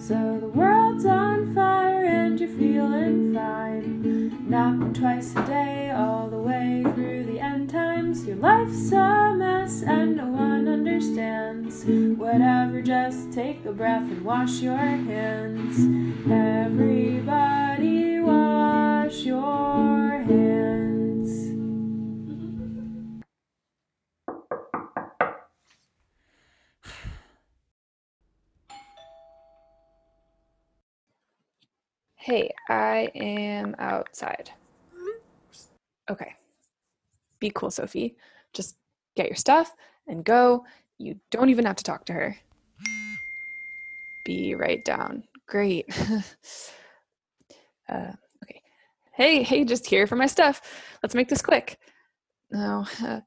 So the world's on fire and you're feeling fine. Napping twice a day all the way through the end times. Your life's a mess and no one understands. Whatever, just take a breath and wash your hands. Everybody, Hey, I am outside. Okay. Be cool, Sophie. Just get your stuff and go. You don't even have to talk to her. Be right down. Great. uh, okay. Hey, hey, just here for my stuff. Let's make this quick. No. Uh,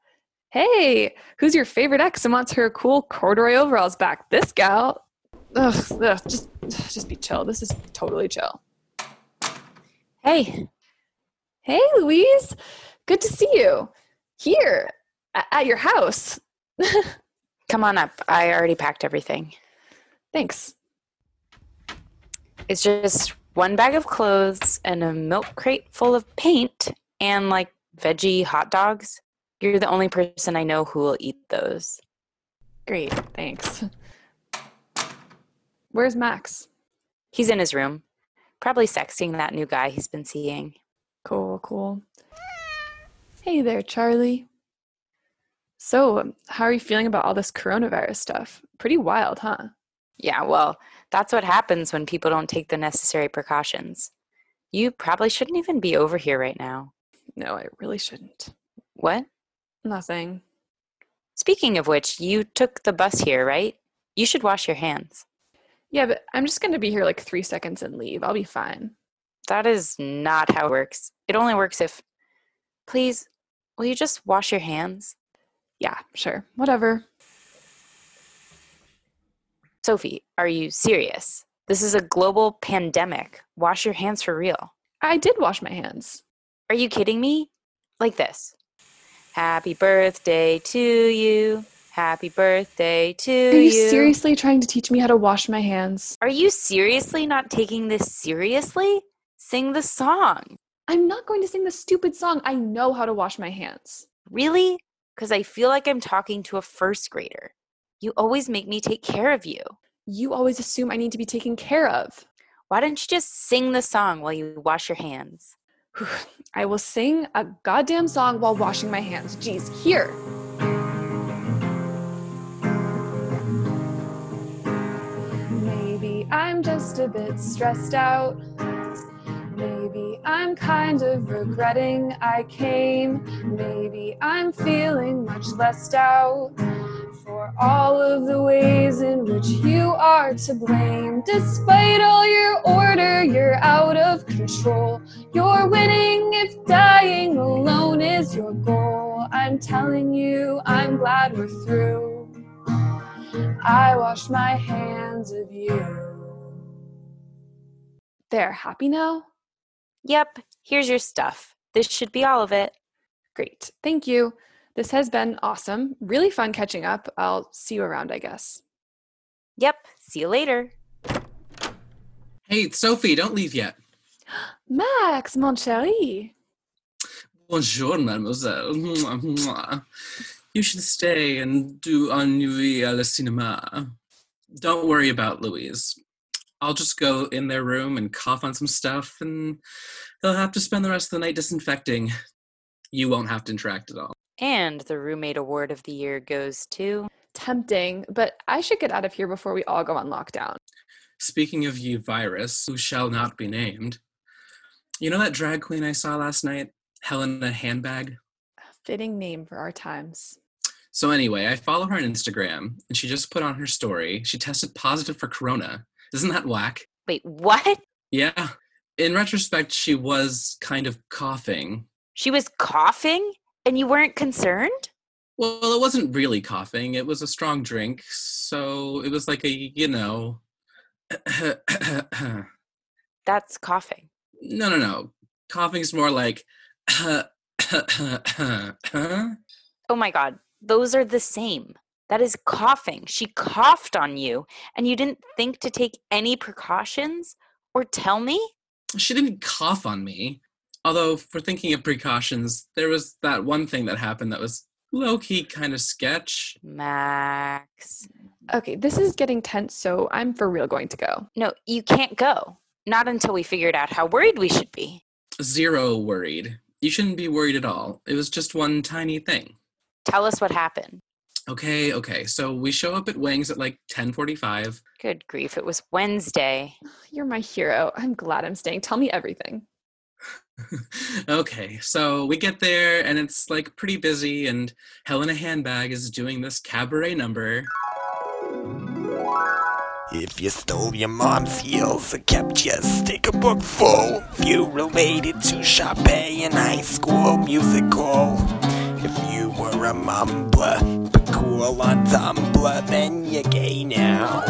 hey, who's your favorite ex and wants her cool corduroy overalls back? This gal. Ugh, ugh, just, just be chill. This is totally chill. Hey. Hey, Louise. Good to see you. Here at your house. Come on up. I already packed everything. Thanks. It's just one bag of clothes and a milk crate full of paint and like veggie hot dogs. You're the only person I know who will eat those. Great. Thanks. Where's Max? He's in his room, probably sexting that new guy he's been seeing. Cool, cool. Hey there, Charlie. So, how are you feeling about all this coronavirus stuff? Pretty wild, huh? Yeah, well, that's what happens when people don't take the necessary precautions. You probably shouldn't even be over here right now. No, I really shouldn't. What? Nothing. Speaking of which, you took the bus here, right? You should wash your hands. Yeah, but I'm just going to be here like three seconds and leave. I'll be fine. That is not how it works. It only works if. Please, will you just wash your hands? Yeah, sure. Whatever. Sophie, are you serious? This is a global pandemic. Wash your hands for real. I did wash my hands. Are you kidding me? Like this. Happy birthday to you. Happy birthday to you. Are you seriously trying to teach me how to wash my hands? Are you seriously not taking this seriously? Sing the song. I'm not going to sing the stupid song. I know how to wash my hands. Really? Because I feel like I'm talking to a first grader. You always make me take care of you. You always assume I need to be taken care of. Why don't you just sing the song while you wash your hands? I will sing a goddamn song while washing my hands. Geez, here. Just a bit stressed out. Maybe I'm kind of regretting I came. Maybe I'm feeling much less out for all of the ways in which you are to blame. Despite all your order, you're out of control. You're winning if dying alone is your goal. I'm telling you, I'm glad we're through. I wash my hands of you. There, happy now? Yep, here's your stuff. This should be all of it. Great, thank you. This has been awesome. Really fun catching up. I'll see you around, I guess. Yep, see you later. Hey, Sophie, don't leave yet. Max, mon chéri. Bonjour, mademoiselle. Mwah, mwah. You should stay and do ennui à la cinéma. Don't worry about Louise. I'll just go in their room and cough on some stuff, and they'll have to spend the rest of the night disinfecting. You won't have to interact at all. And the roommate award of the year goes to. Tempting, but I should get out of here before we all go on lockdown. Speaking of you, virus, who shall not be named, you know that drag queen I saw last night? Helena Handbag? Fitting name for our times. So anyway, I follow her on Instagram, and she just put on her story. She tested positive for corona. Isn't that whack? Wait, what? Yeah. In retrospect, she was kind of coughing. She was coughing and you weren't concerned? Well, it wasn't really coughing. It was a strong drink, so it was like a, you know. That's coughing. No, no, no. Coughing's more like. Oh my god, those are the same. That is coughing. She coughed on you, and you didn't think to take any precautions or tell me? She didn't cough on me. Although, for thinking of precautions, there was that one thing that happened that was low key kind of sketch. Max. Okay, this is getting tense, so I'm for real going to go. No, you can't go. Not until we figured out how worried we should be. Zero worried. You shouldn't be worried at all. It was just one tiny thing. Tell us what happened. Okay, okay. So we show up at Wings at like 10:45. Good grief, it was Wednesday. You're my hero. I'm glad I'm staying. Tell me everything. okay, so we get there and it's like pretty busy, and Helena Handbag is doing this cabaret number. If you stole your mom's heels or kept your stick sticker book full, if you related to Sharpay in high school musical, if you were a mumbler but cool on Tumblr, then you're gay now.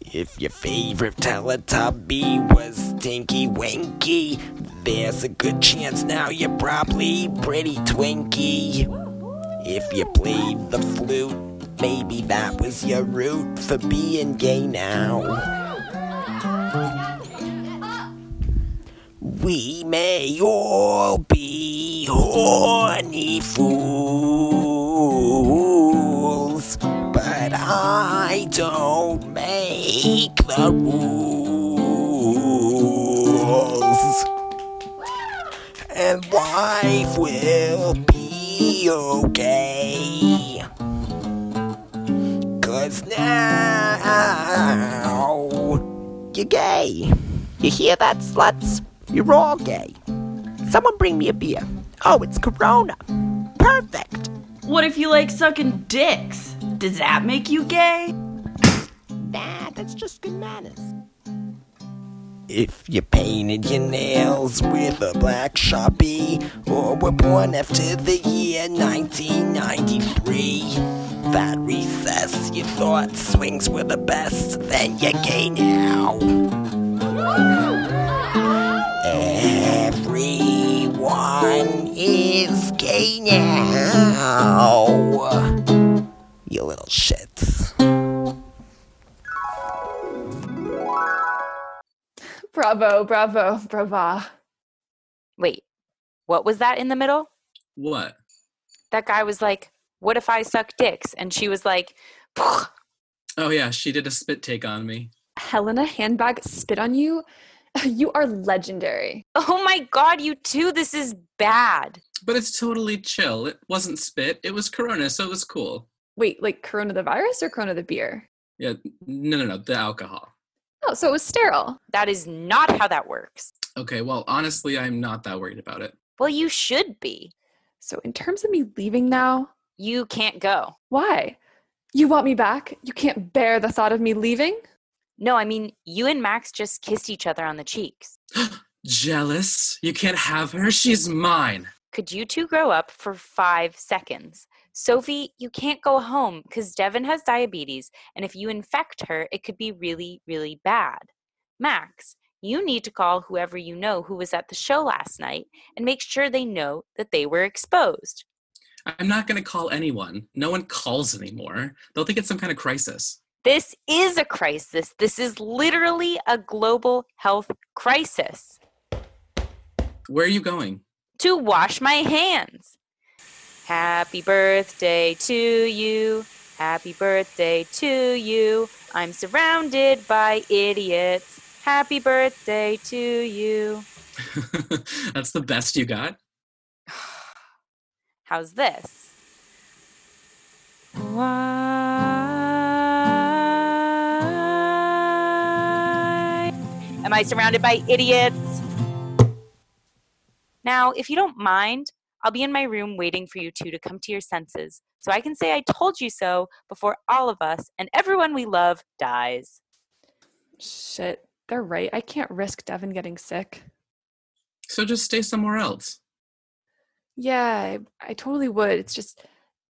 If your favorite Teletubby was Tinky Winky, there's a good chance now you're probably pretty twinky. If you played the flute, maybe that was your route for being gay now. We may all be horny fools, but I don't make the rules. And life will be okay. Cause now you're gay. You hear that, sluts? You're all gay. Someone bring me a beer. Oh, it's Corona. Perfect. What if you like sucking dicks? Does that make you gay? Nah, that's just good manners. If you painted your nails with a black sharpie, or were born after the year 1993, that recess you thought swings were the best, then you're gay now. Everyone is gay now. You little shits. Bravo, bravo, brava. Wait, what was that in the middle? What? That guy was like, What if I suck dicks? And she was like, Oh yeah, she did a spit take on me. Helena Handbag spit on you? You are legendary. Oh my god, you too, this is bad. But it's totally chill. It wasn't spit. It was Corona, so it was cool. Wait, like Corona the virus or Corona the beer? Yeah, no, no, no, the alcohol. Oh, so it was sterile. That is not how that works. Okay, well, honestly, I'm not that worried about it. Well, you should be. So, in terms of me leaving now, You can't go. why? You want me back? You can't bear the thought of me leaving? No, I mean, you and Max just kissed each other on the cheeks. Jealous? You can't have her? She's mine. Could you two grow up for five seconds? Sophie, you can't go home because Devin has diabetes, and if you infect her, it could be really, really bad. Max, you need to call whoever you know who was at the show last night and make sure they know that they were exposed. I'm not going to call anyone. No one calls anymore. They'll think it's some kind of crisis. This is a crisis. This is literally a global health crisis. Where are you going? To wash my hands. Happy birthday to you. Happy birthday to you. I'm surrounded by idiots. Happy birthday to you. That's the best you got? How's this? Why am I surrounded by idiots? Now, if you don't mind, I'll be in my room waiting for you two to come to your senses so I can say I told you so before all of us and everyone we love dies. Shit, they're right. I can't risk Devin getting sick. So just stay somewhere else. Yeah, I, I totally would. It's just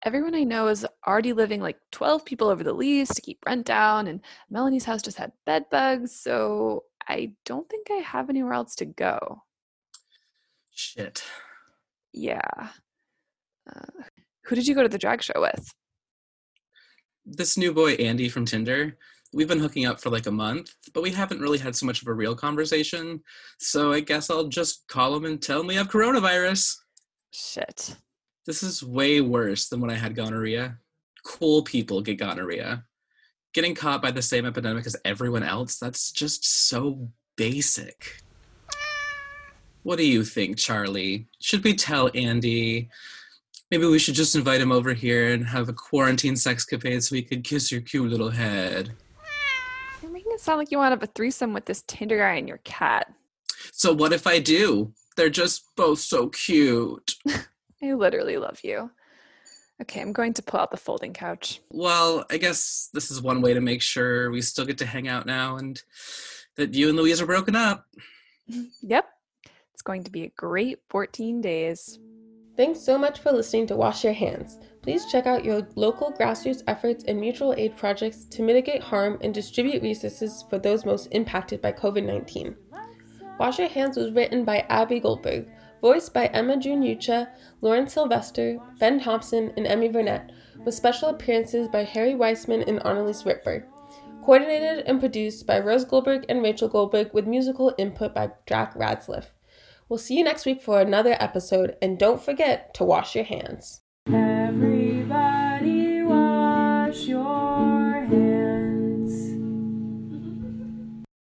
everyone I know is already living like 12 people over the lease to keep rent down, and Melanie's house just had bed bugs, so I don't think I have anywhere else to go. Shit. Yeah. Uh, Who did you go to the drag show with? This new boy, Andy from Tinder, we've been hooking up for like a month, but we haven't really had so much of a real conversation. So I guess I'll just call him and tell him we have coronavirus. Shit. This is way worse than when I had gonorrhea. Cool people get gonorrhea. Getting caught by the same epidemic as everyone else, that's just so basic. What do you think, Charlie? Should we tell Andy? Maybe we should just invite him over here and have a quarantine sex sexcapade so he could kiss your cute little head. You're making it sound like you want to have a threesome with this Tinder guy and your cat. So what if I do? They're just both so cute. I literally love you. Okay, I'm going to pull out the folding couch. Well, I guess this is one way to make sure we still get to hang out now and that you and Louise are broken up. Yep. It's going to be a great 14 days. Thanks so much for listening to Wash Your Hands. Please check out your local grassroots efforts and mutual aid projects to mitigate harm and distribute resources for those most impacted by COVID 19. Wash Your Hands was written by Abby Goldberg, voiced by Emma June Yucha, Lauren Sylvester, Ben Thompson, and Emmy Burnett, with special appearances by Harry Weissman and Annalise Ripper. Coordinated and produced by Rose Goldberg and Rachel Goldberg, with musical input by Jack Radsliff. We'll see you next week for another episode, and don't forget to wash your hands. Everybody wash your